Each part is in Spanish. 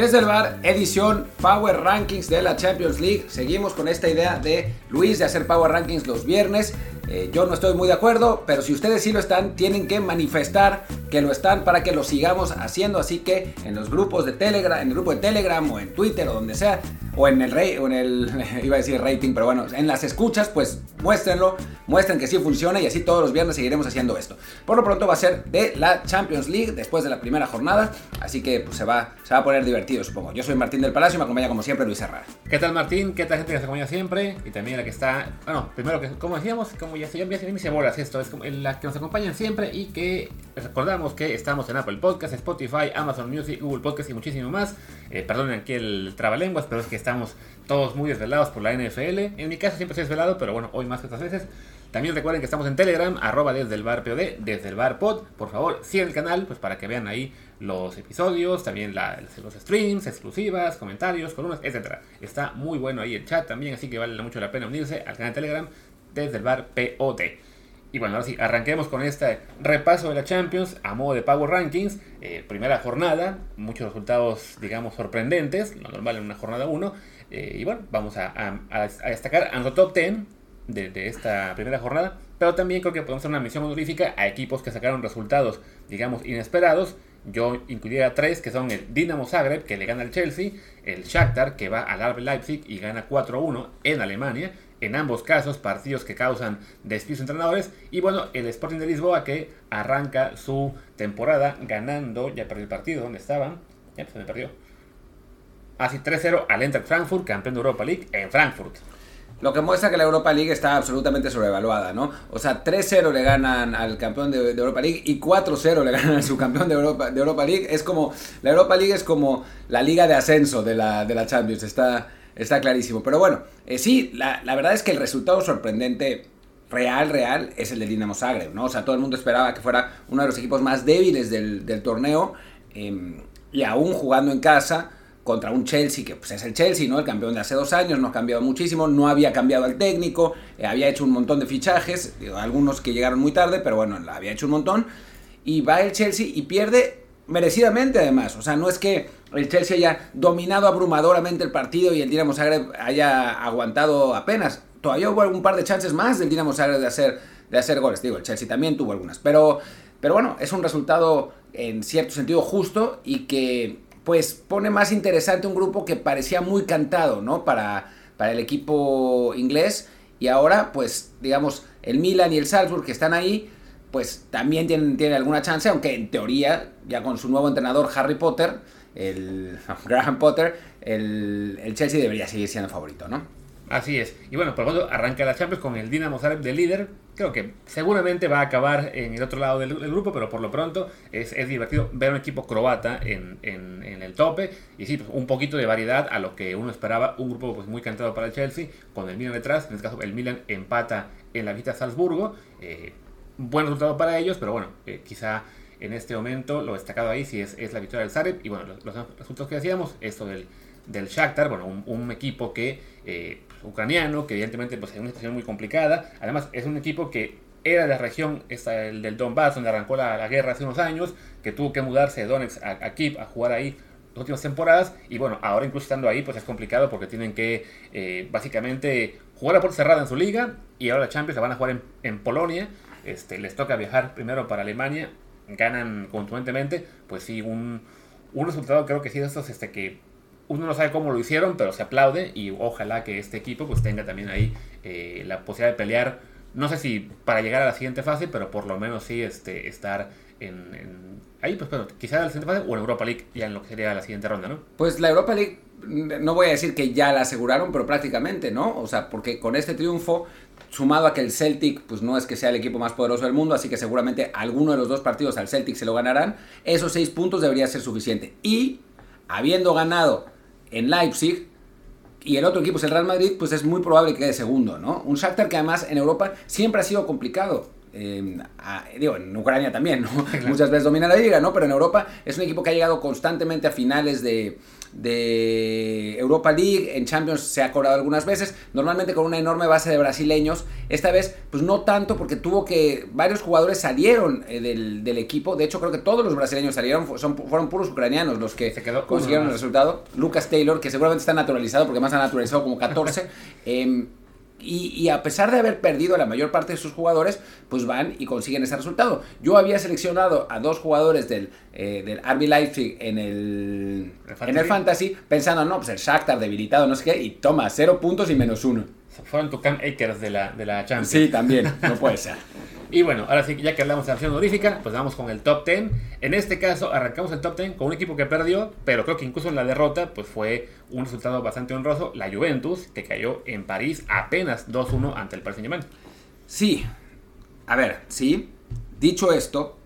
Desde el bar, edición Power Rankings de la Champions League. Seguimos con esta idea de Luis de hacer Power Rankings los viernes. Eh, yo no estoy muy de acuerdo, pero si ustedes sí lo están, tienen que manifestar que lo están para que lo sigamos haciendo. Así que en los grupos de Telegram, en el grupo de Telegram o en Twitter o donde sea, o en el o en el, iba a decir rating, pero bueno, en las escuchas, pues muéstrenlo, muestren que sí funciona y así todos los viernes seguiremos haciendo esto. Por lo pronto va a ser de la Champions League después de la primera jornada, así que pues, se, va, se va a poner divertido, supongo. Yo soy Martín del Palacio y me acompaña como siempre Luis Herrera. ¿Qué tal Martín? ¿Qué tal gente que se acompaña siempre? Y también la que está, bueno, primero que, como decíamos, como ya se me bolas esto, es como la que nos acompañan siempre y que recordamos que estamos en Apple Podcast, Spotify, Amazon Music, Google Podcast y muchísimo más. Eh, perdonen aquí el trabalenguas, pero es que estamos todos muy desvelados por la NFL. En mi caso siempre estoy desvelado, pero bueno, hoy más que otras veces. También recuerden que estamos en Telegram, arroba desde el bar POD, desde el bar pod. Por favor, sigan el canal, pues para que vean ahí los episodios, también los streams, exclusivas, comentarios, columnas, etc. Está muy bueno ahí el chat también, así que vale mucho la pena unirse al canal de Telegram desde el bar POD. Y bueno, ahora sí, arranquemos con este repaso de la Champions a modo de Power Rankings. Eh, primera jornada, muchos resultados, digamos, sorprendentes, lo normal en una jornada 1. Eh, y bueno, vamos a, destacar a top 10 de, esta primera jornada. Pero también creo que podemos hacer una misión honorífica a equipos que sacaron resultados, digamos, inesperados. Yo incluiría tres, que son el Dinamo Zagreb, que le gana al Chelsea, el Shakhtar, que va al RB Leipzig y gana 4-1 en Alemania, en ambos casos partidos que causan despidos de entrenadores. Y bueno, el Sporting de Lisboa que arranca su temporada ganando, ya perdió el partido, ¿dónde estaban? Ya se me perdió. Así 3-0 al Eintracht Frankfurt, campeón de Europa League en Frankfurt. Lo que muestra que la Europa League está absolutamente sobrevaluada, ¿no? O sea, 3-0 le ganan al campeón de, Europa League y 4-0 le ganan al subcampeón de Europa, de Europa League. Es como, la Europa League es como la liga de ascenso de la, de la Champions, está, está clarísimo. Pero bueno, eh, sí, la, verdad es que el resultado sorprendente real, real, es el de Dinamo Zagreb, ¿no? O sea, todo el mundo esperaba que fuera uno de los equipos más débiles del, torneo em, y aún jugando en casa contra un Chelsea que pues, es el Chelsea, ¿no? El campeón de hace dos años, no ha cambiado muchísimo, no había cambiado al técnico, eh, había hecho un montón de fichajes, algunos que llegaron muy tarde, pero bueno, había hecho un montón. Y va el Chelsea y pierde merecidamente además. O sea, no es que el Chelsea haya dominado abrumadoramente el partido y el Dinamo Zagreb haya aguantado apenas. Todavía hubo un par de chances más del Dinamo Zagreb de hacer, de hacer goles. Digo, el Chelsea también tuvo algunas. Pero, pero bueno, es un resultado en cierto sentido justo y que pues pone más interesante un grupo que parecía muy cantado, ¿no? Para, para el equipo inglés. Y ahora, pues, digamos, el Milan y el Salzburg que están ahí, pues también tienen, alguna chance, aunque en teoría, ya con su nuevo entrenador Harry Potter, el Graham Potter, el, el Chelsea debería seguir siendo favorito, ¿no? Así es. Y bueno, por lo tanto, arranca la Champions con el Dinamo Zagreb de líder. Creo que seguramente va a acabar en el otro lado del, grupo, pero por lo pronto es, divertido ver un equipo croata en, el tope. Y sí, pues, un poquito de variedad a lo que uno esperaba. Un grupo pues, muy cantado para el Chelsea, con el Milan detrás. En este caso, el Milan empata en la visita a Salzburgo. Eh, buen resultado para ellos, pero bueno, eh, quizá en este momento lo destacado ahí sí es, la victoria del Zagreb. Y bueno, los, resultados que decíamos, esto del, del Shakhtar, bueno, un, equipo que... Eh, ucraniano, que evidentemente pues, es una situación muy complicada. Además, es un equipo que era de la región esta, el del Donbass, donde arrancó la, guerra hace unos años, que tuvo que mudarse de Donetsk a, a Kiev a jugar ahí las últimas temporadas. Y bueno, ahora incluso estando ahí, pues es complicado porque tienen que eh, básicamente jugar por cerrada en su liga. Y ahora la Champions la van a jugar en, Polonia. Este, les toca viajar primero para Alemania. Ganan contundentemente. Pues sí, un, un resultado creo que sí de estos este, que uno no sabe cómo lo hicieron, pero se aplaude y ojalá que este equipo pues tenga también ahí eh, la posibilidad de pelear, no sé si para llegar a la siguiente fase, pero por lo menos sí este, estar en, ahí, pues bueno, quizá en la siguiente fase o en Europa League ya en lo que sería la siguiente ronda, ¿no? Pues la Europa League, no voy a decir que ya la aseguraron, pero prácticamente, ¿no? O sea, porque con este triunfo sumado a que el Celtic pues no es que sea el equipo más poderoso del mundo, así que seguramente alguno de los dos partidos al Celtic se lo ganarán, esos seis puntos debería ser suficiente. Y habiendo ganado en Leipzig y el otro equipo es el Real Madrid, pues es muy probable que quede segundo, ¿no? Un Shakhtar que además en Europa siempre ha sido complicado. eh, digo, en Ucrania también, ¿no? Muchas veces domina la liga, ¿no? Pero en Europa es un equipo que ha llegado constantemente a finales de, de Europa League, en Champions se ha cobrado algunas veces, normalmente con una enorme base de brasileños, esta vez pues no tanto porque tuvo que, varios jugadores salieron eh, del, equipo, de hecho creo que todos los brasileños salieron, son, fueron puros ucranianos los que consiguieron el resultado, Lucas Taylor, que seguramente está naturalizado porque más ha naturalizado como 14, eh, y, a pesar de haber perdido la mayor parte de sus jugadores, pues van y consiguen ese resultado. Yo había seleccionado a dos jugadores del, eh, del RB Leipzig en el, en el Fantasy, pensando, no, pues el Shakhtar debilitado, no sé qué, y toma, cero puntos y menos uno. Fueron tu Cam Akers de la, de la Champions. Sí, también, no puede ser. Y bueno, ahora sí, ya que hablamos de acción honorífica, pues vamos con el top 10. En este caso, arrancamos el top 10 con un equipo que perdió, pero creo que incluso en la derrota, pues fue un resultado bastante honroso. La Juventus, que cayó en París apenas 2-1 ante el Paris Saint-Germain. Sí, a ver, sí. Dicho esto,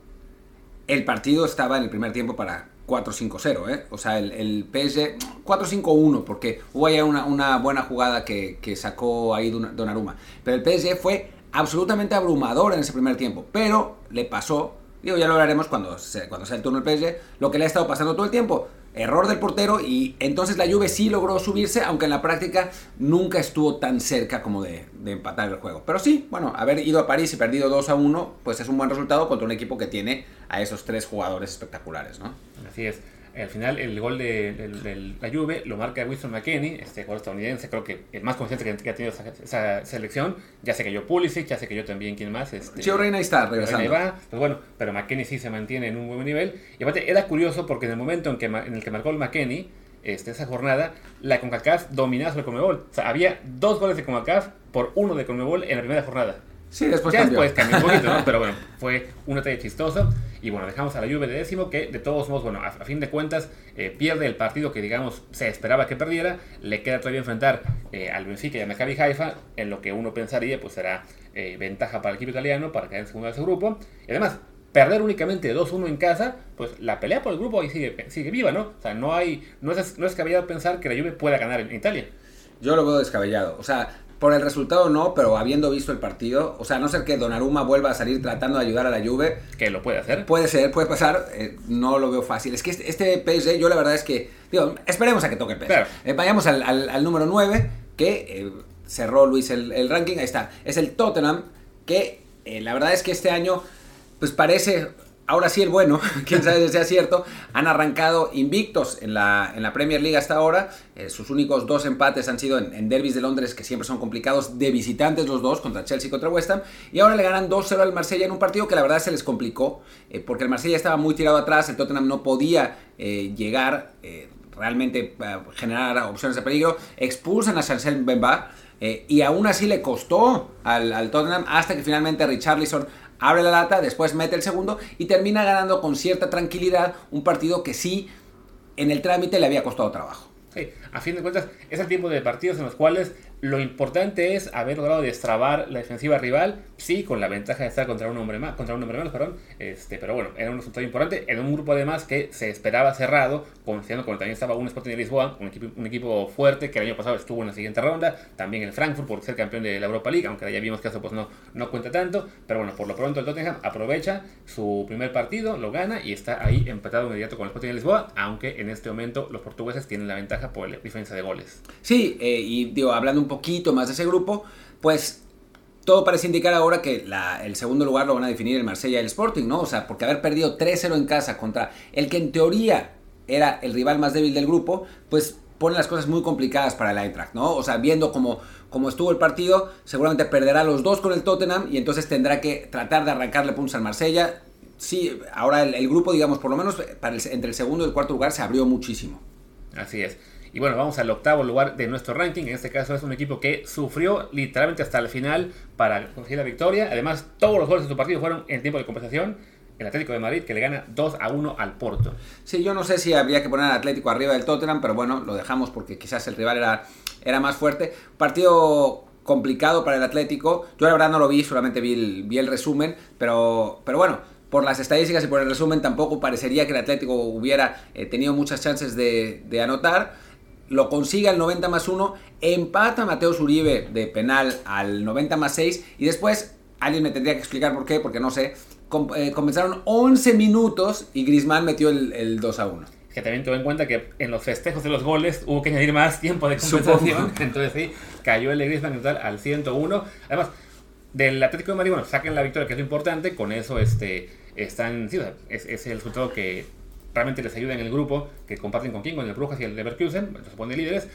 el partido estaba en el primer tiempo para 4-5-0, ¿eh? O sea, el, PSG 4-5-1, porque hubo ahí una, una buena jugada que, que, sacó ahí Donnarumma. Pero el PSG fue absolutamente abrumador en ese primer tiempo, pero le pasó, digo, ya lo hablaremos cuando, cuando sea el turno del PSG, lo que le ha estado pasando todo el tiempo. Error del portero y entonces la Juve sí logró subirse, aunque en la práctica nunca estuvo tan cerca como de, de empatar el juego. Pero sí, bueno, haber ido a París y perdido 2 a 1, pues es un buen resultado contra un equipo que tiene a esos tres jugadores espectaculares, ¿no? Así es. Al final, el gol de, la Juve lo marca Winston McKenney, este jugador estadounidense, creo que el más consciente que, ha tenido esa, selección. Ya sé que yo Pulisic, ya sé que yo también, ¿quién más? Este, Chio Reina está regresando. Va, pues bueno, pero McKenney sí se mantiene en un buen nivel. Y aparte, era curioso porque en el momento en, que, en el que marcó el McKenney, este, esa jornada, la CONCACAF dominaba sobre Conmebol. O sea, había dos goles de CONCACAF por uno de Conmebol en la primera jornada. Sí, después ya cambió. después cambió un poquito, ¿no? Pero bueno, fue una talla chistosa. Y bueno, dejamos a la Juve de décimo, que de todos modos, bueno, a, fin de cuentas, eh, pierde el partido que, digamos, se esperaba que perdiera. Le queda todavía enfrentar eh, al Benfica y a Maccabi Haifa, en lo que uno pensaría, pues será eh, ventaja para el equipo italiano para caer en segundo de su grupo. Y además, perder únicamente 2-1 en casa, pues la pelea por el grupo ahí sigue, sigue viva, ¿no? O sea, no hay, no es, no es descabellado pensar que la Juve pueda ganar en Italia. Yo lo veo descabellado. O sea, por el resultado no, pero habiendo visto el partido, o sea, a no ser que Donnarumma vuelva a salir tratando de ayudar a la Juve. Que lo puede hacer. Puede ser, puede pasar, eh, no lo veo fácil. Es que este, este, PSG, yo la verdad es que, digo, esperemos a que toque el PSG. Eh, vayamos al, número 9, que eh, cerró Luis el, el, ranking, ahí está. Es el Tottenham, que la verdad es que este año, pues parece ahora sí el bueno, quién sabe si sea cierto, han arrancado invictos en la, en la Premier League hasta ahora. Eh, sus únicos dos empates han sido en, derbis de Londres, que siempre son complicados, de visitantes los dos, contra Chelsea y contra West Ham. Y ahora le ganan 2-0 al Marsella en un partido que la verdad se les complicó, eh, porque el Marsella estaba muy tirado atrás, el Tottenham no podía eh, llegar realmente generar opciones de peligro. Expulsan a Chancel Bemba. y aún así le costó al, al, Tottenham hasta que finalmente Richarlison abre la lata, después mete el segundo y termina ganando con cierta tranquilidad un partido que sí en el trámite le había costado trabajo. Sí, a fin de cuentas, es el tipo de partidos en los cuales lo importante es haber logrado destrabar la defensiva rival, sí, con la ventaja de estar contra un hombre más, contra un hombre menos, perdón, este, pero bueno, era un resultado importante en un grupo además que se esperaba cerrado, considerando que también estaba un Sporting de Lisboa, un equipo, un equipo fuerte que el año pasado estuvo en la siguiente ronda, también el Frankfurt por ser campeón de la Europa League, aunque ya vimos que eso pues no, no cuenta tanto, pero bueno, por lo pronto el Tottenham aprovecha su primer partido, lo gana y está ahí empatado inmediato con el Sporting de Lisboa, aunque en este momento los portugueses tienen la ventaja por la diferencia de goles. Sí, eh, y digo, hablando un poquito más de ese grupo, pues todo parece indicar ahora que el segundo lugar lo van a definir el Marsella y el Sporting, ¿no? O sea, porque haber perdido 3-0 en casa contra el que en teoría era el rival más débil del grupo, pues pone las cosas muy complicadas para el Eintracht, ¿no? O sea, viendo cómo, estuvo el partido, seguramente perderá los dos con el Tottenham y entonces tendrá que tratar de arrancarle puntos al Marsella. Sí, ahora el, grupo, digamos, por lo menos entre el segundo y el cuarto lugar se abrió muchísimo. Así es. Y bueno, vamos al octavo lugar de nuestro ranking. En este caso es un equipo que sufrió literalmente hasta el final para conseguir la victoria. Además, todos los goles de su partido fueron en tiempo de compensación. El Atlético de Madrid que le gana 2 a 1 al Porto. Sí, yo no sé si habría que poner al Atlético arriba del Tottenham, pero bueno, lo dejamos porque quizás el rival era, era más fuerte. Partido complicado para el Atlético. Yo la verdad no lo vi, solamente vi el, vi el resumen, pero, pero bueno, por las estadísticas y por el resumen tampoco parecería que el Atlético hubiera eh, tenido muchas chances de, de anotar lo consigue al 90 más 1, empata a Mateo Uribe de penal al 90 más 6 y después alguien me tendría que explicar por qué, porque no sé. Eh, comenzaron 11 minutos y Griezmann metió el, el 2 a 1 que también tuve en cuenta que en los festejos de los goles hubo que añadir más tiempo de compensación. Entonces sí, cayó el de Griezmann total al 101. Además, del Atlético de Madrid, bueno, saquen la victoria, que es lo importante. Con eso este, están, sí, es, es, el resultado que realmente les ayuda en el grupo, que comparten con quién, con el Brujas y el Leverkusen, se ponen líderes.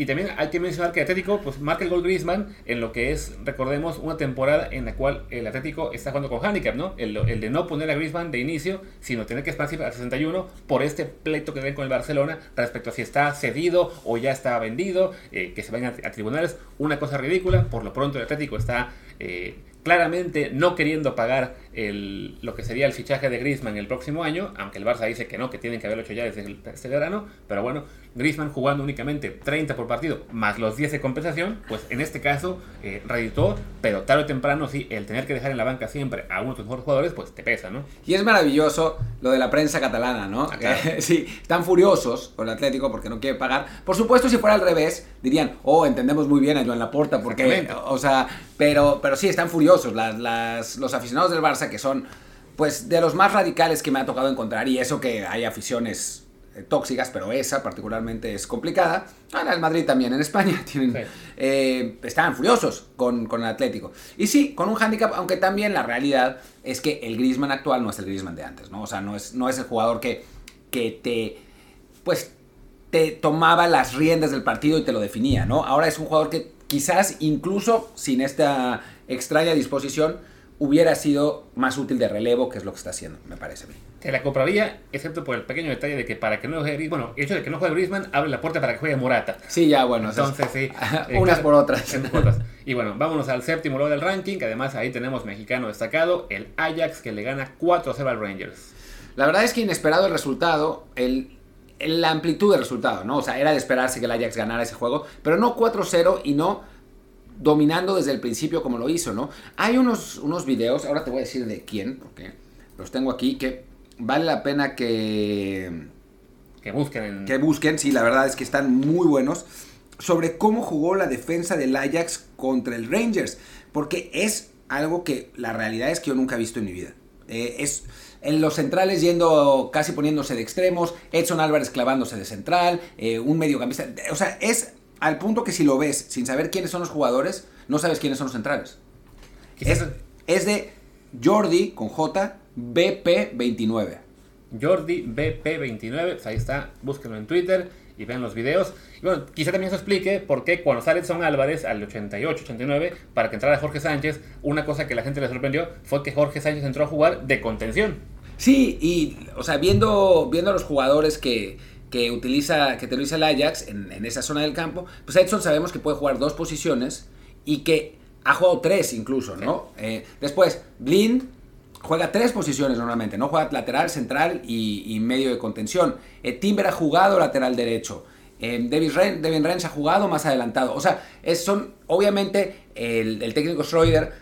Y también hay que mencionar que Atlético pues, marca el gol Griezmann en lo que es, recordemos, una temporada en la cual el Atlético está jugando con handicap, ¿no? El, de no poner a Griezmann de inicio, sino tener que expandir al 61 por este pleito que ven con el Barcelona respecto a si está cedido o ya está vendido, eh, que se vayan a, tribunales. Una cosa ridícula, por lo pronto el Atlético está... Eh, claramente no queriendo pagar el, lo que sería el fichaje de Griezmann el próximo año, aunque el Barça dice que no, que tienen que haberlo hecho ya desde el, este verano, pero bueno, Griezmann jugando únicamente 30 por partido, más los 10 de compensación, pues en este caso eh, reeditó, pero tarde o temprano sí, el tener que dejar en la banca siempre a uno de tus mejores jugadores, pues te pesa, ¿no? Y es maravilloso lo de la prensa catalana, ¿no? Ah, sí, están furiosos con el Atlético porque no quiere pagar. Por supuesto, si fuera al revés, dirían, oh, entendemos muy bien a Joan Laporta, porque, o sea, pero, pero sí, están furiosos las, los aficionados del Barça, que son, pues, de los más radicales que me ha tocado encontrar, y eso que hay aficiones tóxicas, pero esa particularmente es complicada. Ahora el Madrid también en España tienen, eh, estaban furiosos con, con, el Atlético. Y sí, con un hándicap, aunque también la realidad es que el Griezmann actual no es el Griezmann de antes, ¿no? O sea, no es, no es el jugador que, que te, pues, te tomaba las riendas del partido y te lo definía, ¿no? Ahora es un jugador que quizás incluso sin esta extraña disposición hubiera sido más útil de relevo, que es lo que está haciendo, me parece a mí. Te la compraría, excepto por el pequeño detalle de que para que no juegue bueno, el hecho de que no juegue Griezmann abre la puerta para que juegue Morata. Sí, ya, bueno. Entonces, sí. Eh, unas por otras. Y bueno, vámonos al séptimo lugar del ranking, que además ahí tenemos mexicano destacado, el Ajax, que le gana 4-0 al Rangers. La verdad es que inesperado el resultado, el, la amplitud del resultado, ¿no? O sea, era de esperarse que el Ajax ganara ese juego, pero no 4-0 y no dominando desde el principio como lo hizo, ¿no? Hay unos, unos videos, ahora te voy a decir de quién, porque los tengo aquí, que vale la pena que... Que busquen. Que busquen, sí, la verdad es que están muy buenos, sobre cómo jugó la defensa del Ajax contra el Rangers, porque es algo que la realidad es que yo nunca he visto en mi vida. Eh, es en los centrales yendo casi poniéndose de extremos, Edson Álvarez clavándose de central, eh, un mediocampista, o sea, es al punto que si lo ves sin saber quiénes son los jugadores, no sabes quiénes son los centrales. Es, es, de Jordi con J BP29. Jordi BP29, pues ahí está, búsquenlo en Twitter y vean los videos. Y bueno, quizá también se explique por qué cuando sale Son Álvarez al 88, 89, para que entrara Jorge Sánchez, una cosa que la gente le sorprendió fue que Jorge Sánchez entró a jugar de contención. Sí, y, o sea, viendo, viendo a los jugadores que, que utiliza, que te utiliza el Ajax en, esa zona del campo, pues Edson sabemos que puede jugar dos posiciones y que ha jugado tres incluso, ¿no? Eh, después, Blind juega tres posiciones normalmente, ¿no? Juega lateral, central y, medio de contención. Eh, Timber ha jugado lateral derecho. Eh, Devin, Devin Renz ha jugado más adelantado. O sea, es, son, obviamente, el, el técnico Schroeder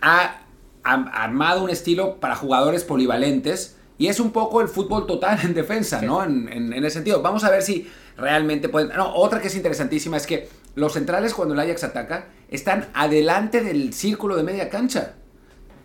ha, ha armado un estilo para jugadores polivalentes y es un poco el fútbol total en defensa, ¿no? En, en, ese sentido. Vamos a ver si realmente pueden... No, otra que es interesantísima es que los centrales cuando el Ajax ataca están adelante del círculo de media cancha.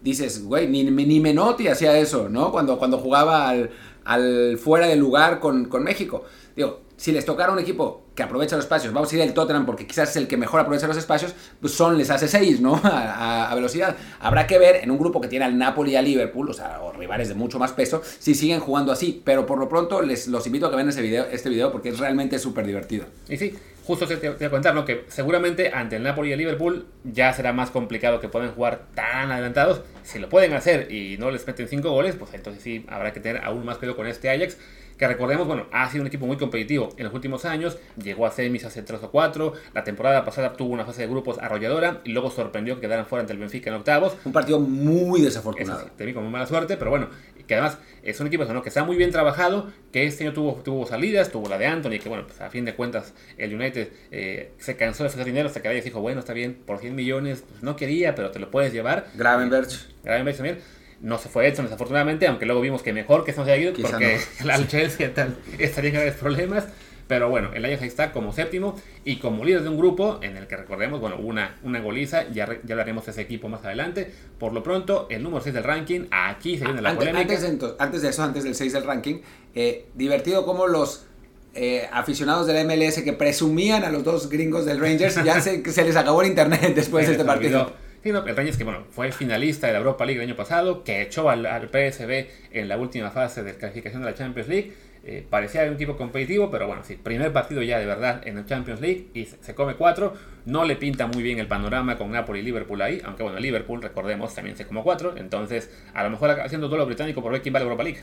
Dices, güey, ni, ni Menotti hacía eso, ¿no? Cuando, cuando jugaba al, al fuera de lugar con, con México. Digo, si les tocara un equipo que aprovecha los espacios, vamos a ir al Tottenham porque quizás es el que mejor aprovecha los espacios, pues Son les hace 6, ¿no? A, velocidad. Habrá que ver en un grupo que tiene al Napoli y al Liverpool, o sea, o rivales de mucho más peso, si siguen jugando así. Pero por lo pronto les los invito a que vean ese video, este video porque es realmente súper divertido. Y sí, justo te, te a contar, ¿no? Que seguramente ante el Napoli y el Liverpool ya será más complicado que puedan jugar tan adelantados. Si lo pueden hacer y no les meten 5 goles, pues entonces sí habrá que tener aún más cuidado con este Ajax que recordemos, bueno, ha sido un equipo muy competitivo en los últimos años, llegó a semis hace 3 o 4, la temporada pasada tuvo una fase de grupos arrolladora y luego sorprendió que quedaran fuera ante el Benfica en octavos. Un partido muy desafortunado. Te vi con muy mala suerte, pero bueno, que además es un equipo que está muy bien trabajado, que este año tuvo, tuvo salidas, tuvo la de Anthony, que bueno, pues a fin de cuentas el United eh, se cansó de hacer dinero hasta que nadie dijo, bueno, está bien, por 100 millones, pues no quería, pero te lo puedes llevar. Gravenberch. Gravenberch también no se fue Edson desafortunadamente, aunque luego vimos que mejor que eso se haya ido, porque no. el Chelsea estaría en graves problemas. Pero bueno, el Ajax está como séptimo y como líder de un grupo en el que recordemos, bueno, una, una goliza, ya, ya hablaremos de ese equipo más adelante. Por lo pronto, el número 6 del ranking, aquí se viene la antes, polémica. Antes de, antes de, eso, antes del 6 del ranking, eh, divertido como los eh, aficionados del MLS que presumían a los dos gringos del Rangers, ya se, se les acabó el internet después de este partido. Sí, no, el Rangers que bueno, fue finalista de la Europa League el año pasado, que echó al, al PSB en la última fase de calificación de la Champions League. Eh, parecía un equipo competitivo, pero bueno, sí, primer partido ya de verdad en el Champions League y se, se, come cuatro. No le pinta muy bien el panorama con Napoli y Liverpool ahí, aunque bueno, Liverpool, recordemos, también se come cuatro. Entonces, a lo mejor haciendo todo lo británico por ver quién va a la Europa League.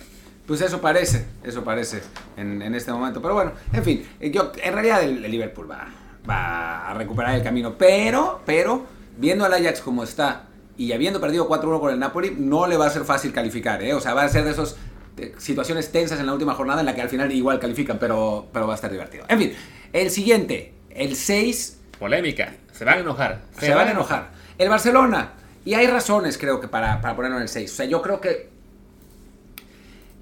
Pues eso parece, eso parece en, en este momento. Pero bueno, en fin, yo, en realidad el, el Liverpool va, va a recuperar el camino. Pero, pero, viendo al Ajax como está y habiendo perdido 4-1 con el Napoli, no le va a ser fácil calificar, ¿eh? O sea, va a ser de esos situaciones tensas en la última jornada en la que al final igual califican, pero, pero va a estar divertido. En fin, el siguiente, el 6. Polémica, se van a enojar. Se, se van a enojar. El Barcelona. Y hay razones, creo que, para, para ponerlo en el 6. O sea, yo creo que,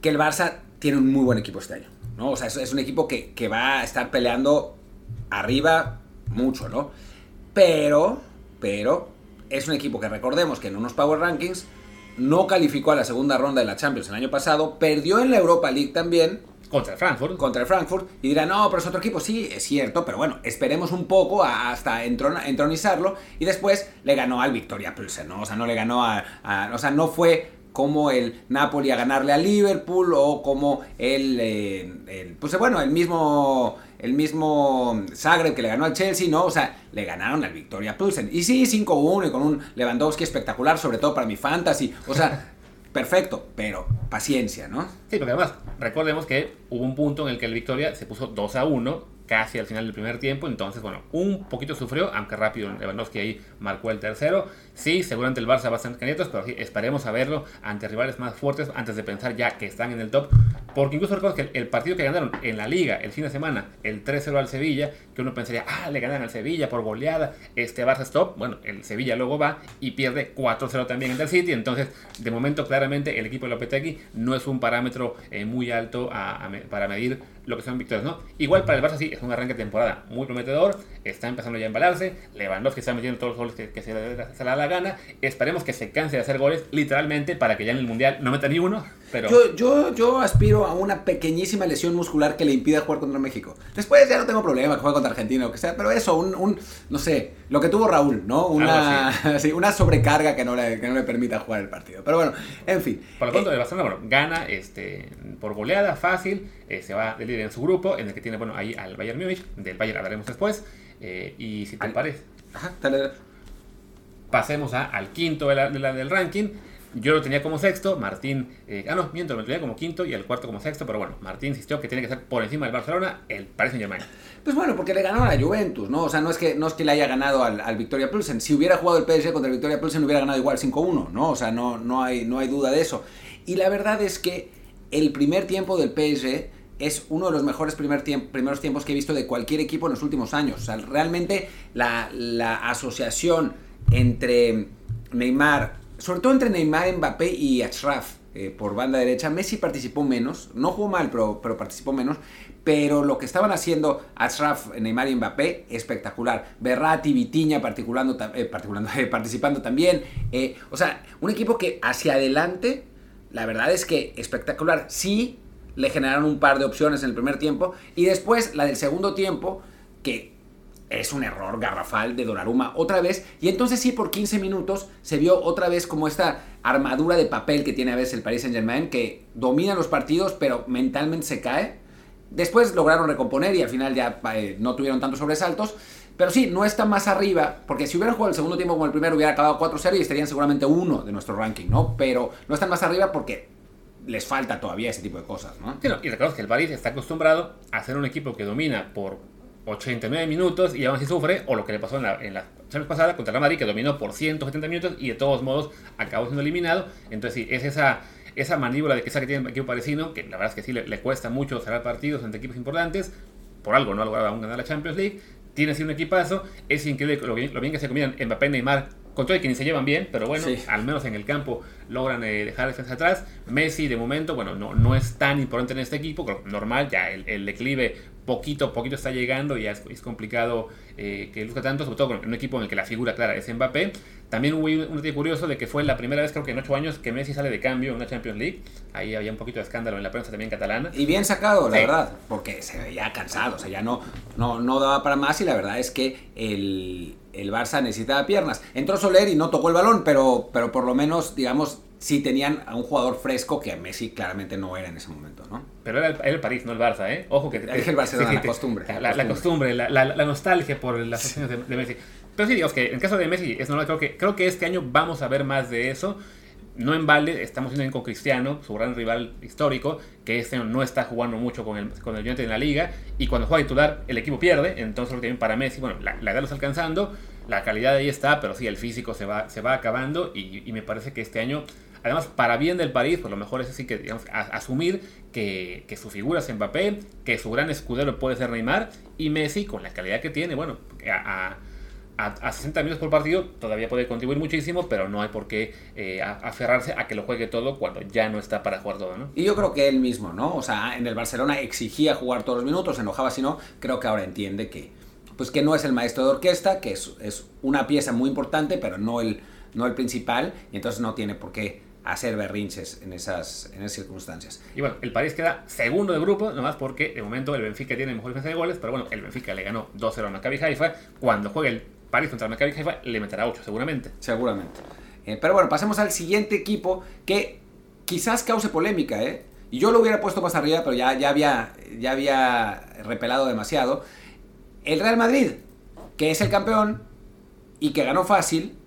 que el Barça tiene un muy buen equipo este año. ¿no? O sea, es, es un equipo que, que va a estar peleando arriba mucho, ¿no? Pero, pero, es un equipo que recordemos que en unos Power Rankings no calificó a la segunda ronda de la Champions el año pasado, perdió en la Europa League también. Contra el Frankfurt. Contra el Frankfurt. Y dirán, no, pero es otro equipo. Sí, es cierto, pero bueno, esperemos un poco a, hasta entronizarlo. Y después le ganó al Victoria Pilsen, ¿no? O sea, no le ganó a, a, O sea, no fue como el Napoli a ganarle a Liverpool o como el, eh, el pues bueno, el mismo el mismo Zagreb que le ganó al Chelsea, ¿no? O sea, le ganaron al Victoria Pilsen. Y sí, 5-1 y con un Lewandowski espectacular, sobre todo para mi fantasy. O sea, perfecto, pero paciencia, ¿no? Sí, porque además, recordemos que hubo un punto en el que el Victoria se puso 2-1 casi al final del primer tiempo. Entonces, bueno, un poquito sufrió, aunque rápido Lewandowski ahí marcó el tercero. Sí, seguramente el Barça va a estar candidatos, pero sí, esperemos a verlo ante rivales más fuertes antes de pensar ya que están en el top. Porque incluso recuerdo que el partido que ganaron en la liga el fin de semana, el 3-0 al Sevilla, que uno pensaría, ah, le ganan al Sevilla por goleada, este Barça stop. Bueno, el Sevilla luego va y pierde 4-0 también en el City. Entonces, de momento, claramente el equipo de Lopetegui no es un parámetro eh, muy alto para medir lo que son victorias, ¿no? Igual para el Barça sí, es un arranque de temporada muy prometedor, está empezando ya a embalarse, Lewandowski está metiendo todos los goles que, que se, se le da la gana, esperemos que se canse de hacer goles literalmente para que ya en el Mundial no meta ni uno, pero... Yo, yo, yo aspiro a una pequeñísima lesión muscular que le impida jugar contra México. Después ya no tengo problema que juegue contra Argentina o que sea, pero eso, un, un no sé, lo que tuvo Raúl, ¿no? Una, sí, una sobrecarga que no, le, que no le permita jugar el partido. Pero bueno, en fin. Por lo tanto, eh, el Barcelona, bueno, gana este, por goleada, fácil, eh, se va de líder en su grupo, en el que tiene, bueno, ahí al Bayern Múnich, del Bayern hablaremos después, eh, y si te parece... Ajá, dale. Pasemos a, al quinto de la, de la, del ranking, yo lo tenía como sexto, Martín, eh, ah no, miento, lo tenía como quinto y el cuarto como sexto, pero bueno, Martín insistió que tiene que estar por encima del Barcelona, el Paris Saint Germain. Pues bueno, porque le ganó a la Juventus, ¿no? O sea, no es que, no es que le haya ganado al, al Victoria Pilsen. Si hubiera jugado el PSG contra el Victoria Pilsen, hubiera ganado igual 5-1, ¿no? O sea, no, no, hay, no hay duda de eso. Y la verdad es que el primer tiempo del PSG es uno de los mejores primer primeros tiempos que he visto de cualquier equipo en los últimos años. O realmente la, asociación entre Neymar, sobre todo entre Neymar, Mbappé y Achraf eh, por banda derecha. Messi participó menos, no jugó mal, pero, pero participó menos. Pero lo que estaban haciendo Achraf, Neymar y Mbappé, espectacular. Berratti, Vitiña particulando, eh, participando también. Eh, o sea, un equipo que hacia adelante, la verdad es que espectacular. Sí, le generaron un par de opciones en el primer tiempo. Y después la del segundo tiempo, que es un error garrafal de Donnarumma otra vez. Y entonces sí, por 15 minutos se vio otra vez como esta armadura de papel que tiene a veces el Paris Saint Germain, que domina los partidos, pero mentalmente se cae. Después lograron recomponer y al final ya eh, no tuvieron tantos sobresaltos. Pero sí, no está más arriba, porque si hubieran jugado el segundo tiempo como el primero, hubiera acabado 4-0 y estarían seguramente uno de nuestro ranking, ¿no? Pero no están más arriba porque les falta todavía ese tipo de cosas, ¿no? Sí, y recordemos que el París está acostumbrado a ser un equipo que domina por 89 minutos y aún así sufre, o lo que le pasó en la, en la Champions pasada contra el Madrid, que dominó por 170 minutos y de todos modos acabó siendo eliminado. Entonces, sí, es esa, esa mandíbula de que, que tiene el equipo parisino, que la verdad es que sí le, cuesta mucho cerrar partidos ante equipos importantes. Por algo no ha logrado aún ganar la Champions League. Tiene así un equipazo. Es increíble lo bien, lo bien que se combinan Mbappé Neymar con todo y que ni se llevan bien, pero bueno, sí. al menos en el campo logran eh, dejar defensa atrás. Messi, de momento, bueno, no, no es tan importante en este equipo, normal, ya el, el declive poquito a poquito está llegando y ya es, complicado eh, que luzca tanto, sobre todo con un equipo en el que la figura clara es Mbappé. También hubo un detalle curioso de que fue la primera vez, creo que en ocho años, que Messi sale de cambio en una Champions League. Ahí había un poquito de escándalo en la prensa también catalana. Y bien sacado, la verdad, porque se veía cansado, o sea, ya no, no, no daba para más y la verdad es que el, el Barça necesitaba piernas. Entró Soler y no tocó el balón, pero, pero por lo menos, digamos, sí tenían a un jugador fresco que a Messi claramente no era en ese momento, ¿no? Pero era el, París, no el Barça, ¿eh? Ojo que... Es el Barcelona, la, costumbre, la, costumbre. La, nostalgia por las acciones de, Messi. Pero sí, digamos que en el caso de Messi es normal, creo que, creo que este año vamos a ver más de eso. No en balde, estamos viendo con Cristiano, su gran rival histórico, que este no está jugando mucho con el, con el United en la liga, y cuando juega titular el equipo pierde, entonces también para Messi, bueno, la, edad lo está alcanzando, la calidad ahí está, pero sí, el físico se va, se va acabando, y, me parece que este año Además, para bien del París, pues lo mejor es así que, digamos, asumir que, su figura es Mbappé, que su gran escudero puede ser Neymar, y Messi, con la calidad que tiene, bueno, a 60 minutos por partido todavía puede contribuir muchísimo, pero no hay por qué eh, aferrarse a que lo juegue todo cuando ya no está para jugar todo, ¿no? Y yo creo que él mismo, ¿no? O sea, en el Barcelona exigía jugar todos los minutos, se enojaba si no, creo que ahora entiende que, pues que no es el maestro de orquesta, que es, es una pieza muy importante, pero no el, no el principal, y entonces no tiene por qué hacer berrinches en esas, en esas circunstancias. Y bueno, el París queda segundo de grupo, nomás porque de momento el Benfica tiene mejor defensa de goles, pero bueno, el Benfica le ganó 2-0 a Maccabi Haifa. Cuando juegue el París contra el Maccabi Haifa, le meterá 8 seguramente. Seguramente. Eh, pero bueno, pasemos al siguiente equipo que quizás cause polémica, ¿eh? Y yo lo hubiera puesto más arriba, pero ya, ya, había, ya había repelado demasiado. El Real Madrid, que es el campeón y que ganó fácil,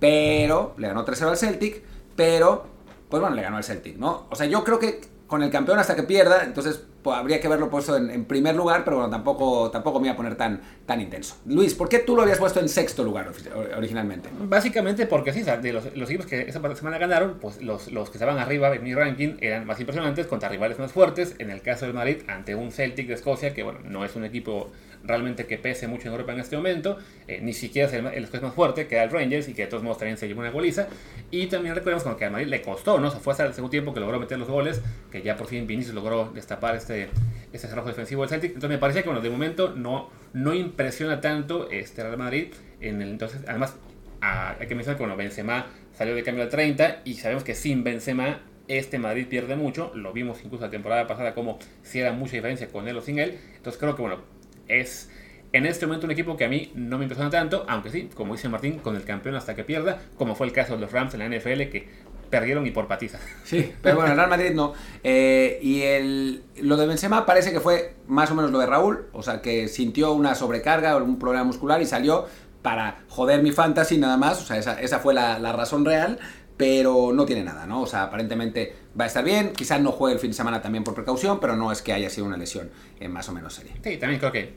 pero le ganó 3-0 al Celtic pero, pues bueno, le ganó el Celtic, ¿no? O sea, yo creo que con el campeón hasta que pierda, entonces pues, habría que haberlo puesto en, primer lugar, pero bueno, tampoco, tampoco me iba a poner tan, tan intenso. Luis, ¿por qué tú lo habías puesto en sexto lugar originalmente? Básicamente porque sí, de los, equipos que esa semana ganaron, pues los, los que estaban arriba en mi ranking eran más impresionantes contra rivales más fuertes. En el caso del Madrid, ante un Celtic de Escocia, que bueno, no es un equipo realmente que pese mucho en Europa en este momento, eh, ni siquiera es el, el más fuerte, que era el Rangers y que de todos modos también se llevó una goliza. Y también recordemos como que a Madrid le costó, ¿no? O fue hasta el segundo tiempo que logró meter los goles, que ya por fin Vinicius logró destapar este, este cerrojo defensivo del Celtic. Entonces me parecía que, bueno, de momento no, no impresiona tanto este Real Madrid. En el, entonces, además, hay que mencionar que, bueno, Benzema salió de cambio al 30 y sabemos que sin Benzema este Madrid pierde mucho. Lo vimos incluso la temporada pasada como si era mucha diferencia con él o sin él. Entonces creo que, bueno, es en este momento un equipo que a mí no me impresiona tanto, aunque sí, como dice Martín, con el campeón hasta que pierda, como fue el caso de los Rams en la NFL, que perdieron y por patiza. Sí, pero bueno, el Real Madrid no. Eh, y el, lo de Benzema parece que fue más o menos lo de Raúl, o sea, que sintió una sobrecarga o un problema muscular y salió para joder mi fantasy nada más, o sea, esa, esa fue la, la razón real, pero no tiene nada, ¿no? O sea, aparentemente va a estar bien, quizás no juegue el fin de semana también por precaución, pero no es que haya sido una lesión eh, más o menos seria. Sí, también creo que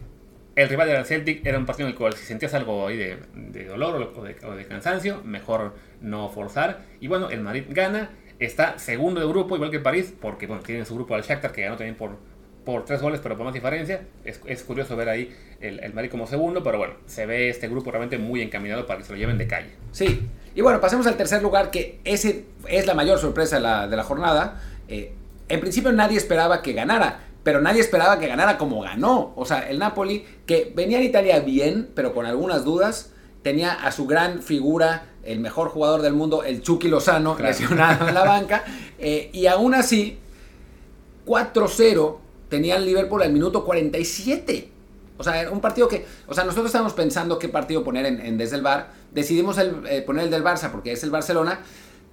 el rival del Celtic era un partido en el cual si sentías algo ahí de, dolor o de, cansancio, mejor no forzar. Y bueno, el Madrid gana, está segundo de grupo, igual que el París, porque bueno, tiene su grupo al Shakhtar que ganó también por, por tres goles, pero por más diferencia. Es, curioso ver ahí el, el, Madrid como segundo, pero bueno, se ve este grupo realmente muy encaminado para que se lo lleven de calle. Sí, y bueno, pasemos al tercer lugar, que ese es la mayor sorpresa de la, de la jornada. Eh, en principio nadie esperaba que ganara, pero nadie esperaba que ganara como ganó. O sea, el Napoli, que venía en Italia bien, pero con algunas dudas, tenía a su gran figura, el mejor jugador del mundo, el Chucky Lozano, lesionado en la banca, eh, y aún así, 4-0 tenía el Liverpool al minuto 47. O sea, un partido que, o sea, nosotros estábamos pensando qué partido poner en, desde el bar, decidimos eh, poner el del Barça porque es el Barcelona,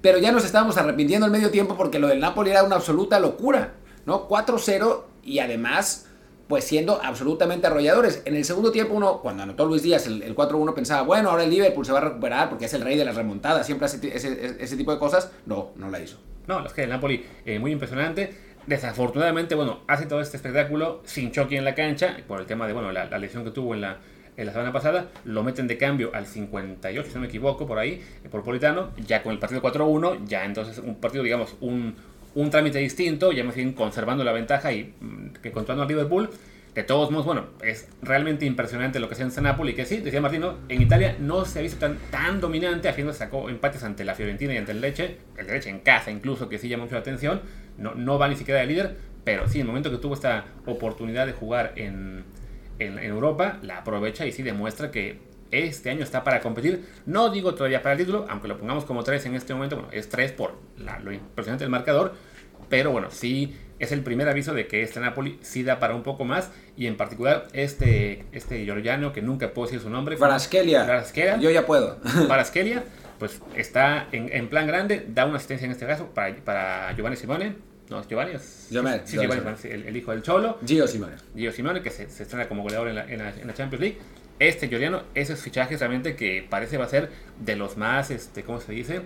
pero ya nos estábamos arrepintiendo al medio tiempo porque lo del Napoli era una absoluta locura, ¿no? 4-0 y además pues siendo absolutamente arrolladores. En el segundo tiempo uno, cuando anotó Luis Díaz el, 4-1, pensaba, bueno, ahora el Liverpool se va a recuperar porque es el rey de las remontadas, siempre hace ese, tipo de cosas. No, no la hizo. No, es que el Napoli, eh, muy impresionante. Desafortunadamente, bueno, hace todo este espectáculo sin choque en la cancha, por el tema de, bueno, la, lesión que tuvo en la, en la semana pasada, lo meten de cambio al 58, si no me equivoco, por ahí, por Politano, ya con el partido 4-1, ya entonces un partido, digamos, un, un trámite distinto, ya me siguen conservando la ventaja y mm, que al Liverpool. De todos modos, bueno, es realmente impresionante lo que hace en Napoli, que sí, decía Martino, en Italia no se ha visto tan, tan dominante, a fin de sacó empates ante la Fiorentina y ante el Leche, el Leche en casa incluso, que sí llama mucho la atención, no, no va ni siquiera de líder, pero sí, en el momento que tuvo esta oportunidad de jugar en, en, Europa, la aprovecha y sí demuestra que este año está para competir. No digo todavía para el título, aunque lo pongamos como 3 en este momento, bueno, es 3 por lo impresionante del marcador, pero bueno, sí es el primer aviso de que este Napoli sí da para un poco más y en particular este, este georgiano que nunca puedo decir su nombre. Varaskelia. Yo ya puedo. Varaskelia, pues está en, plan grande, da una asistencia en este caso para, para Giovanni Simone. No, Giovanni es... Giovanni, sí, Giovanni, el, hijo del Cholo. Gio Simone. Gio Simone, que se, se estrena como goleador en la, en, la, Champions League. Este georgiano, esos fichajes realmente que parece va a ser de los más, este, ¿cómo se dice?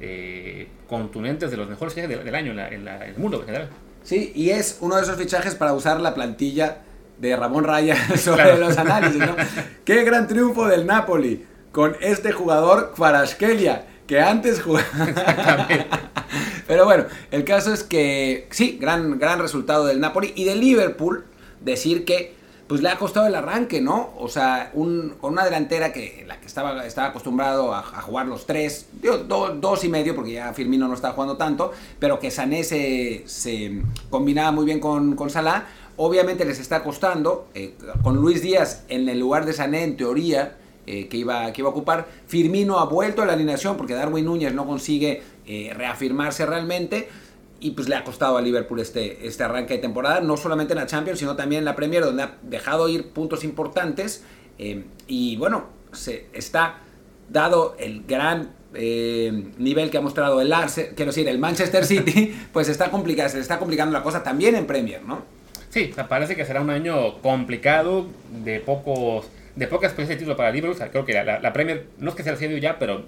Eh, contundentes, de los mejores fichajes del, año en, en el mundo en general. Sí, y es uno de esos fichajes para usar la plantilla de Ramón Raya sobre los análisis, ¿no? Qué gran triunfo del Napoli con este jugador Kvaraskelia, que antes jugaba. Pero bueno, el caso es que sí, gran, gran resultado del Napoli y del Liverpool. Decir que pues le ha costado el arranque, ¿no? O sea, con una delantera que la que estaba, estaba acostumbrado a, jugar los tres, dos y medio, porque ya Firmino no estaba jugando tanto, pero que Sané se, combinaba muy bien con, con Salah. Obviamente les está costando, eh, con Luis Díaz en el lugar de Sané, en teoría, eh, que, iba, que iba a ocupar. Firmino ha vuelto a la alineación porque Darwin Núñez no consigue eh, reafirmarse realmente y pues le ha costado a Liverpool este, este arranque de temporada, no solamente en la Champions, sino también en la Premier, donde ha dejado ir puntos importantes. Eh, y bueno, se está dado el gran nivel que ha mostrado el Arsenal, quiero decir, el Manchester City, pues está complicado, se está complicando la cosa también en Premier, ¿no? Sí, parece que será un año complicado, de pocos de poca experiencia de título para Liverpool. creo que la, Premier no es que sea el ya, pero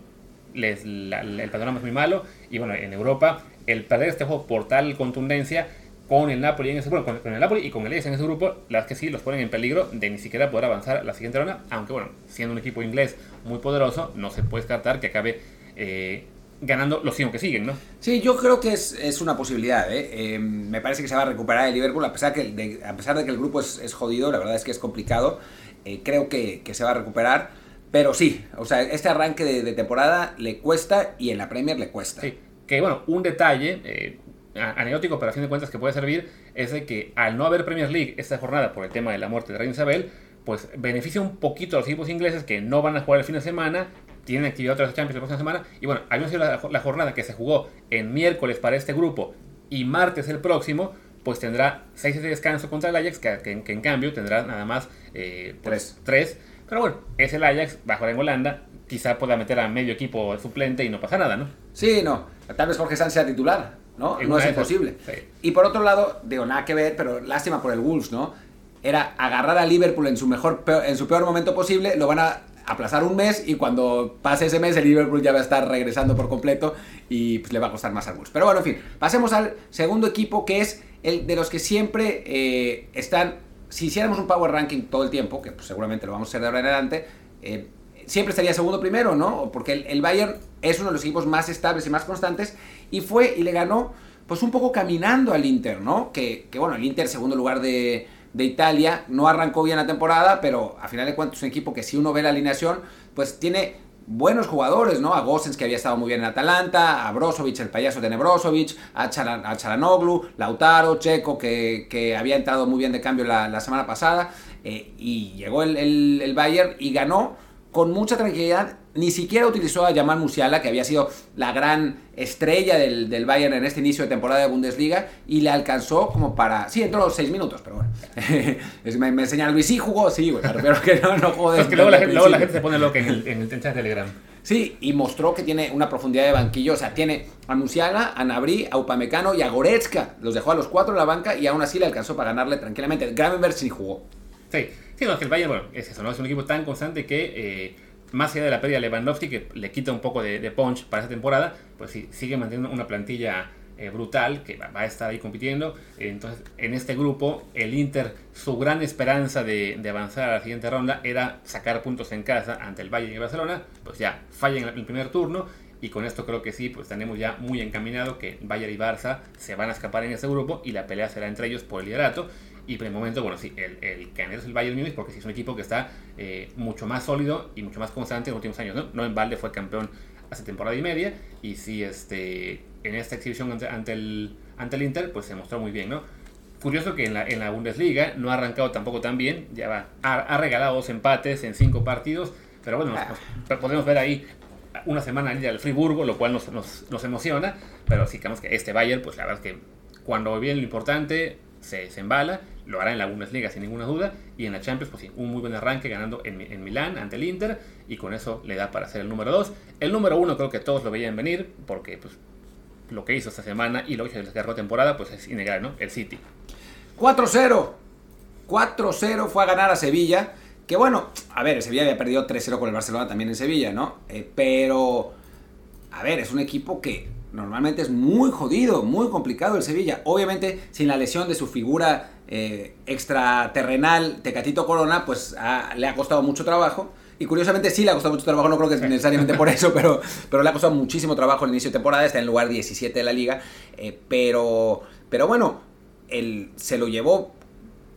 les, el panorama es muy malo. Y bueno, en Europa el perder este juego por tal contundencia con el Napoli en ese bueno, con, el Napoli y con el Ajax en ese grupo, las que sí los ponen en peligro de ni siquiera poder avanzar a la siguiente ronda, aunque bueno, siendo un equipo inglés muy poderoso, no se puede descartar que acabe eh, ganando los cinco que siguen, ¿no? Sí, yo creo que es, una posibilidad, ¿eh? ¿eh? me parece que se va a recuperar el Liverpool, a pesar, que de, a pesar de que el grupo es, jodido, la verdad es que es complicado, eh, creo que, se va a recuperar, pero sí, o sea, este arranque de, de temporada le cuesta y en la Premier le cuesta. Sí. Que bueno, un detalle eh, anecdótico, pero a fin de cuentas que puede servir, es de que al no haber Premier League esta jornada por el tema de la muerte de Reina Isabel, pues beneficia un poquito a los equipos ingleses que no van a jugar el fin de semana, tienen actividad otras Champions la próxima semana, y bueno, al sido la, la jornada que se jugó en miércoles para este grupo y martes el próximo, pues tendrá 6 de descanso contra el Ajax, que, en cambio tendrá nada más 3. Eh, pues, Pero bueno, es el Ajax, bajo en Holanda, quizá pueda meter a medio equipo suplente y no pasa nada, ¿no? Sí, no. Tal vez Jorge Sánchez sea titular, ¿no? no es imposible. Y por otro lado, digo, nada que ver, pero lástima por el Wolves, ¿no? Era agarrar a Liverpool en su, mejor, en su peor momento posible, lo van a aplazar un mes y cuando pase ese mes el Liverpool ya va a estar regresando por completo y pues, le va a costar más al Wolves. Pero bueno, en fin, pasemos al segundo equipo que es el de los que siempre eh, están, si hiciéramos un power ranking todo el tiempo, que pues, seguramente lo vamos a hacer de ahora en adelante, eh, siempre estaría segundo primero, ¿no? Porque el, Bayern es uno de los equipos más estables y más constantes y fue y le ganó pues un poco caminando al Inter, ¿no? Que, bueno, el Inter segundo lugar de, Italia, no arrancó bien la temporada, pero a final de cuentas un equipo que si uno ve la alineación, pues tiene buenos jugadores, ¿no? A que había estado muy bien en Atalanta, a Brozovic, el payaso de Nebrozovic, a, Charanoglu, Lautaro, Checo, que, había entrado muy bien de cambio la, semana pasada, eh, y llegó el, el Bayern y ganó con mucha tranquilidad. Ni siquiera utilizó a Jamal Musiala, que había sido la gran estrella del, Bayern en este inicio de temporada de Bundesliga, y le alcanzó como para. Sí, entró los seis minutos, pero bueno. me, me enseña Luis, sí jugó, sí, güey, pero que no, no jugó Es que luego la, gente, se pone loca en el, en el de Telegram. Sí, y mostró que tiene una profundidad de banquillo. O sea, tiene a Musiala, a Nabri, a Upamecano y a Goretzka. Los dejó a los cuatro en la banca y aún así le alcanzó para ganarle tranquilamente. Gravenberg sí jugó. Sí, sí, no, que el Bayern, bueno, es eso, ¿no? Es un equipo tan constante que, eh, más allá de la pérdida de Lewandowski, que le quita un poco de, punch para esta temporada, pues sí, sigue manteniendo una plantilla eh, brutal que va, a estar ahí compitiendo. entonces, en este grupo, el Inter, su gran esperanza de, avanzar a la siguiente ronda era sacar puntos en casa ante el Bayern y Barcelona, pues ya falla en el primer turno. Y con esto creo que sí, pues tenemos ya muy encaminado que Bayern y Barça se van a escapar en este grupo y la pelea será entre ellos por el liderato. Y por el momento, bueno, sí, el, el candidato es el Bayern Munich porque sí es un equipo que está eh, mucho más sólido y mucho más constante en los últimos años. ¿no? no en balde fue campeón hace temporada y media y sí, este, en esta exhibición ante, el, ante el Inter, pues se mostró muy bien, ¿no? curioso que en la, en la Bundesliga no ha arrancado tampoco tan bien, ya va, ha, ha regalado dos empates en cinco partidos, pero bueno, nos- nos- podemos ver ahí una semana al al Friburgo, lo cual nos, nos, nos emociona, pero sí creemos que este Bayern, pues la verdad es que cuando viene lo importante, se, se embala, lo hará en la Bundesliga sin ninguna duda, y en la Champions, pues sí, un muy buen arranque ganando en, en Milán ante el Inter, y con eso le da para ser el número 2. El número 1 creo que todos lo veían venir, porque pues lo que hizo esta semana y lo que la temporada, pues es innegable, ¿no? El City. 4-0. 4-0 fue a ganar a Sevilla. Que bueno, a ver, Sevilla había perdido 3-0 con el Barcelona también en Sevilla, ¿no? Eh, pero, a ver, es un equipo que normalmente es muy jodido, muy complicado el Sevilla. Obviamente, sin la lesión de su figura eh, extraterrenal, Tecatito Corona, pues ha- le ha costado mucho trabajo. Y curiosamente sí le ha costado mucho trabajo, no creo que necesariamente por eso, pero, pero le ha costado muchísimo trabajo el inicio de temporada, está en el lugar 17 de la liga. eh, pero, pero bueno, el, se lo llevó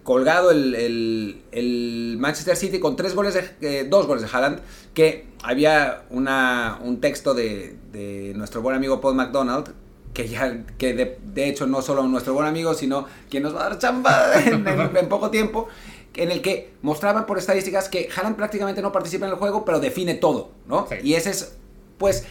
colgado el, el- el Manchester City con tres goles, de, eh, dos goles de Haaland, que había una, un texto de, de nuestro buen amigo Paul McDonald, que ya, que de, de hecho no solo nuestro buen amigo, sino quien nos va a dar chamba en, en- en poco tiempo, en el que mostraban por estadísticas que Haaland prácticamente no participa en el juego, pero define todo, ¿no? Sí. Y ese es, pues,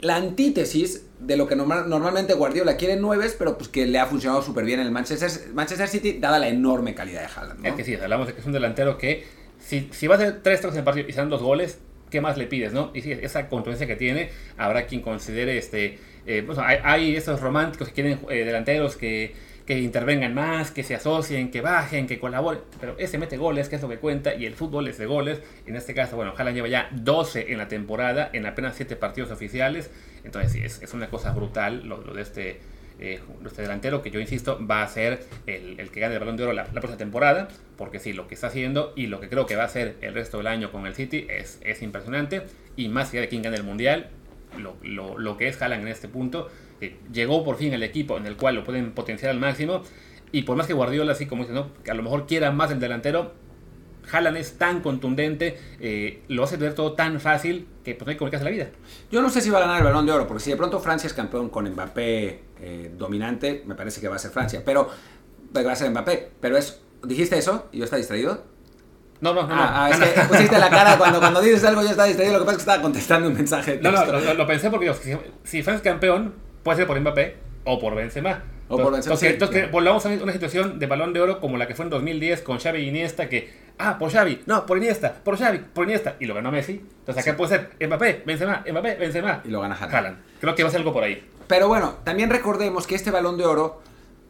la antítesis de lo que normal- normalmente Guardiola quiere nueves, pero pues que le ha funcionado súper bien en el Manchester, Manchester City, dada la enorme calidad de Haaland. Es que sí, hablamos de que es un delantero que, si, si va a hacer tres trozos en el partido y se dan dos goles, ¿qué más le pides, no? Y sí, esa contundencia que tiene, habrá quien considere, este, eh, pues, hay, hay esos románticos que quieren eh, delanteros que, que intervengan más, que se asocien, que bajen, que colaboren, pero ese mete goles, que es lo que cuenta, y el fútbol es de goles. En este caso, bueno, Haaland lleva ya 12 en la temporada, en apenas 7 partidos oficiales, entonces sí, es, una cosa brutal lo, de este eh, este delantero que yo insisto va a ser el, que gane el balón de oro la, próxima temporada, porque sí, lo que está haciendo y lo que creo que va a hacer el resto del año con el City es, es impresionante, y más allá de quién gane el Mundial, lo, lo- lo que es Haaland en este punto, que llegó por fin el equipo en el cual lo pueden potenciar al máximo, y por más que Guardiola, así como dice, ¿no? que a lo mejor quiera más el delantero, Haaland es tan contundente, eh, lo hace ver todo tan fácil que pues no hay que hacer la vida. Yo no sé si va a ganar el balón de oro, porque si de pronto Francia es campeón con Mbappé eh, dominante, me parece que va a ser Francia, pero va a ser Mbappé, pero es, ¿dijiste eso? ¿Y yo estaba distraído? No, no, no. ah, ah, no, es no. que pusiste la cara cuando, cuando dices algo yo estaba distraído, lo que pasa es que estaba contestando un mensaje. de No, no, lo, lo- pensé porque si, si Francia es campeón, puede ser por Mbappé o por Benzema. O por Benzema, Entonces, entonces, claro. volvamos a una situación de balón de oro como la que fue en 2010 con Xavi y Iniesta, que, ah, por Xavi, no, por Iniesta, por Xavi, por Iniesta, y lo ganó Messi. Entonces acá puede ser Mbappé, Benzema, Mbappé, Benzema. Y lo gana Haaland. Haaland. Creo que va a ser algo por ahí. Pero bueno, también recordemos que este balón de oro,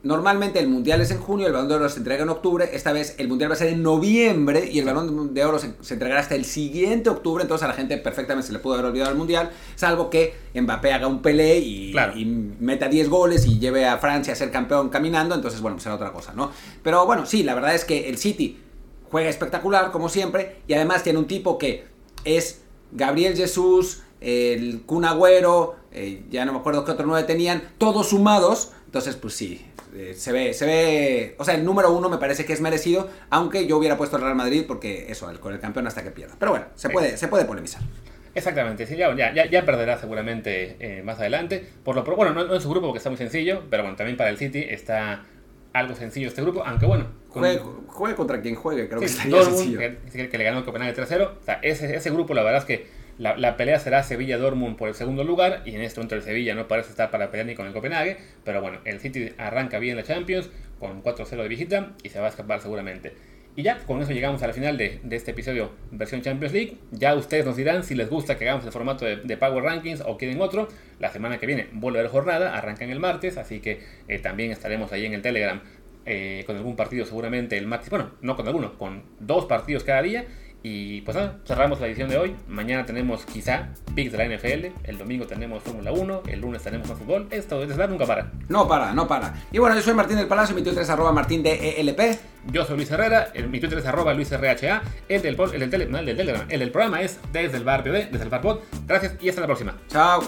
normalmente el mundial es en junio, el balón de oro se entrega en octubre, esta vez el mundial va a ser en noviembre y el balón de oro se, se entregará hasta el siguiente octubre, entonces a la gente perfectamente se le pudo haber olvidado el mundial, salvo que Mbappé haga un Pelé y, Claro. y meta 10 goles y lleve a Francia a ser campeón caminando, entonces bueno, será otra cosa, ¿no? Pero bueno, sí, la verdad es que el City juega espectacular, como siempre, y además tiene un tipo que es Gabriel Jesús, el Kun Agüero, eh, ya no me acuerdo qué otro nueve tenían, todos sumados, entonces pues sí, eh, se ve, se ve, o sea, el número uno me parece que es merecido, aunque yo hubiera puesto al Real Madrid porque eso, el- con el campeón hasta que pierda. Pero bueno, se Sí. puede, se puede polemizar. Exactamente, sí, ya, ya, ya- perderá seguramente eh, más adelante. Por lo bueno, no, no en su grupo porque está muy sencillo, pero bueno, también para el City está algo sencillo este grupo, aunque bueno. con- Juegue, juegue contra quien juegue, creo que estaría sencillo. que, que le ganó el Copenhague 3-0. O sea, ese, ese grupo, la verdad es que la, la pelea será Sevilla-Dortmund por el segundo lugar. Y en este momento el Sevilla no parece estar para pelear ni con el Copenhague. Pero bueno, el City arranca bien la Champions con 4-0 de visita y se va a escapar seguramente. Y ya, con eso llegamos a la final de, de este episodio versión Champions League. Ya ustedes nos dirán si les gusta que hagamos el formato de, Power Rankings o quieren otro. La semana que viene vuelve a haber jornada, arrancan el martes, así que eh, también estaremos ahí en el Telegram eh, con algún partido seguramente el martes. Bueno, no con alguno, con dos partidos cada día. Y pues nada, cerramos la edición de hoy. Mañana tenemos quizá picks de la NFL. El domingo tenemos Fórmula 1. El lunes tenemos más fútbol. Esto de verdad nunca para. No para, no para. Y bueno, yo soy Martín del Palacio, mi Twitter es arroba martín de ELP. Yo soy Luis Herrera, el- mi Twitter es arroba luisrha, el del, el del, tele- no, el del Telegram, el del programa es desde el bar POD, desde el bar pod. Gracias y hasta la próxima. Chao.